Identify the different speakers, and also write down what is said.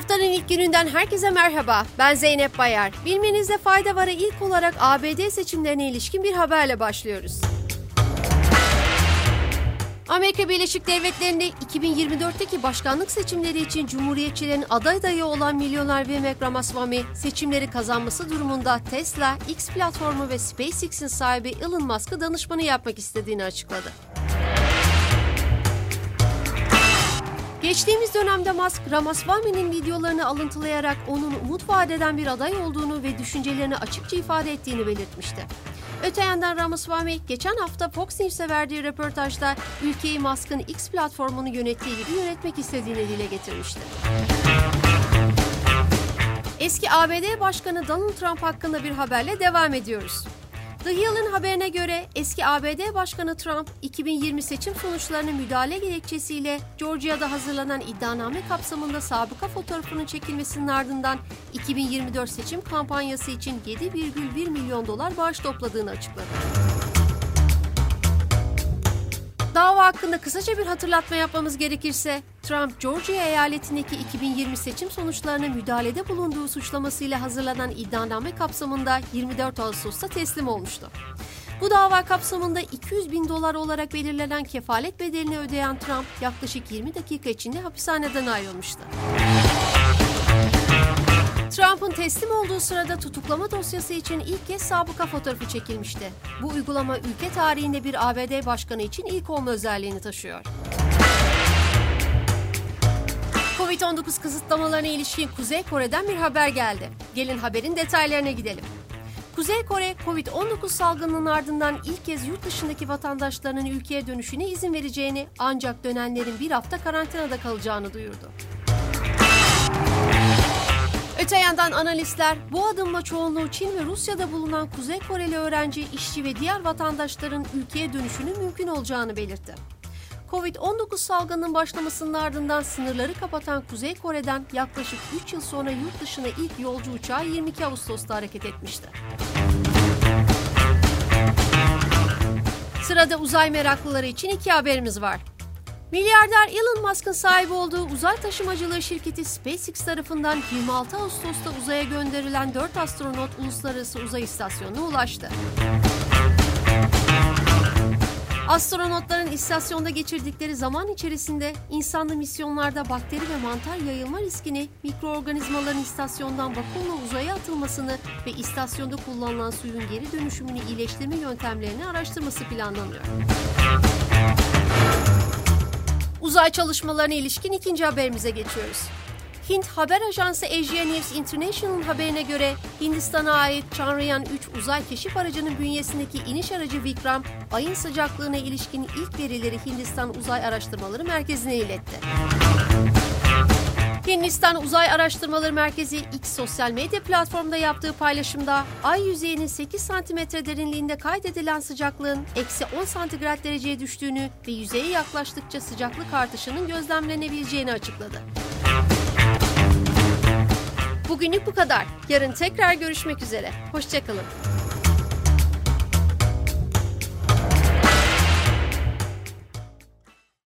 Speaker 1: Haftanın ilk gününden herkese merhaba. Ben Zeynep Bayar. Bilmenizde fayda var'a ilk olarak ABD seçimlerine ilişkin bir haberle başlıyoruz. Amerika Birleşik Devletleri'nde 2024'teki başkanlık seçimleri için Cumhuriyetçilerin aday adayı olan milyoner Vivek Ramaswamy seçimleri kazanması durumunda Tesla, X platformu ve SpaceX'in sahibi Elon Musk'ı danışmanı yapmak istediğini açıkladı. Geçtiğimiz dönemde Musk, Ramaswamy'nin videolarını alıntılayarak onun umut vadeden bir aday olduğunu ve düşüncelerini açıkça ifade ettiğini belirtmişti. Öte yandan Ramaswamy geçen hafta Fox News'e verdiği röportajda ülkeyi Musk'ın X platformunu yönettiği gibi yönetmek istediğini dile getirmişti. Eski ABD Başkanı Donald Trump hakkında bir haberle devam ediyoruz. The Hill'in haberine göre eski ABD Başkanı Trump 2020 seçim sonuçlarına müdahale gerekçesiyle Georgia'da hazırlanan iddianame kapsamında sabıka fotoğrafının çekilmesinin ardından 2024 seçim kampanyası için 7,1 milyon dolar bağış topladığını açıkladı. Dava hakkında kısaca bir hatırlatma yapmamız gerekirse, Trump, Georgia eyaletindeki 2020 seçim sonuçlarına müdahalede bulunduğu suçlamasıyla hazırlanan iddianame kapsamında 24 Ağustos'ta teslim olmuştu. Bu dava kapsamında 200 bin dolar olarak belirlenen kefalet bedelini ödeyen Trump yaklaşık 20 dakika içinde hapishaneden ayrılmıştı. Trump'ın teslim olduğu sırada tutuklama dosyası için ilk kez sabıka fotoğrafı çekilmişti. Bu uygulama ülke tarihinde bir ABD başkanı için ilk olma özelliğini taşıyor. Covid-19 kısıtlamalarına ilişkin Kuzey Kore'den bir haber geldi. Gelin haberin detaylarına gidelim. Kuzey Kore, Covid-19 salgınının ardından ilk kez yurt dışındaki vatandaşlarının ülkeye dönüşüne izin vereceğini ancak dönenlerin bir hafta karantinada kalacağını duyurdu. Öte yandan analistler bu adımla çoğunluğu Çin ve Rusya'da bulunan Kuzey Koreli öğrenci, işçi ve diğer vatandaşların ülkeye dönüşünün mümkün olacağını belirtti. Covid-19 salgının başlamasının ardından sınırları kapatan Kuzey Kore'den yaklaşık 3 yıl sonra yurt dışına ilk yolcu uçağı 22 Ağustos'ta hareket etmişti. Sırada uzay meraklıları için iki haberimiz var. Milyarder Elon Musk'ın sahibi olduğu uzay taşımacılığı şirketi SpaceX tarafından 26 Ağustos'ta uzaya gönderilen 4 astronot uluslararası uzay istasyonuna ulaştı. Astronotların istasyonda geçirdikleri zaman içerisinde insanlı misyonlarda bakteri ve mantar yayılma riskini, mikroorganizmaların istasyondan vakumla uzaya atılmasını ve istasyonda kullanılan suyun geri dönüşümünü iyileştirme yöntemlerini araştırması planlanıyor. Uzay çalışmalarına ilişkin ikinci haberimize geçiyoruz. Hint haber ajansı Asia News International haberine göre Hindistan'a ait Chandrayaan 3 uzay keşif aracının bünyesindeki iniş aracı Vikram, ayın sıcaklığına ilişkin ilk verileri Hindistan Uzay Araştırmaları Merkezi'ne iletti. Hindistan Uzay Araştırmaları Merkezi X sosyal medya platformunda yaptığı paylaşımda ay yüzeyinin 8 santimetre derinliğinde kaydedilen sıcaklığın eksi 10 santigrat dereceye düştüğünü ve yüzeye yaklaştıkça sıcaklık artışının gözlemlenebileceğini açıkladı. Bugünlük bu kadar. Yarın tekrar görüşmek üzere. Hoşçakalın.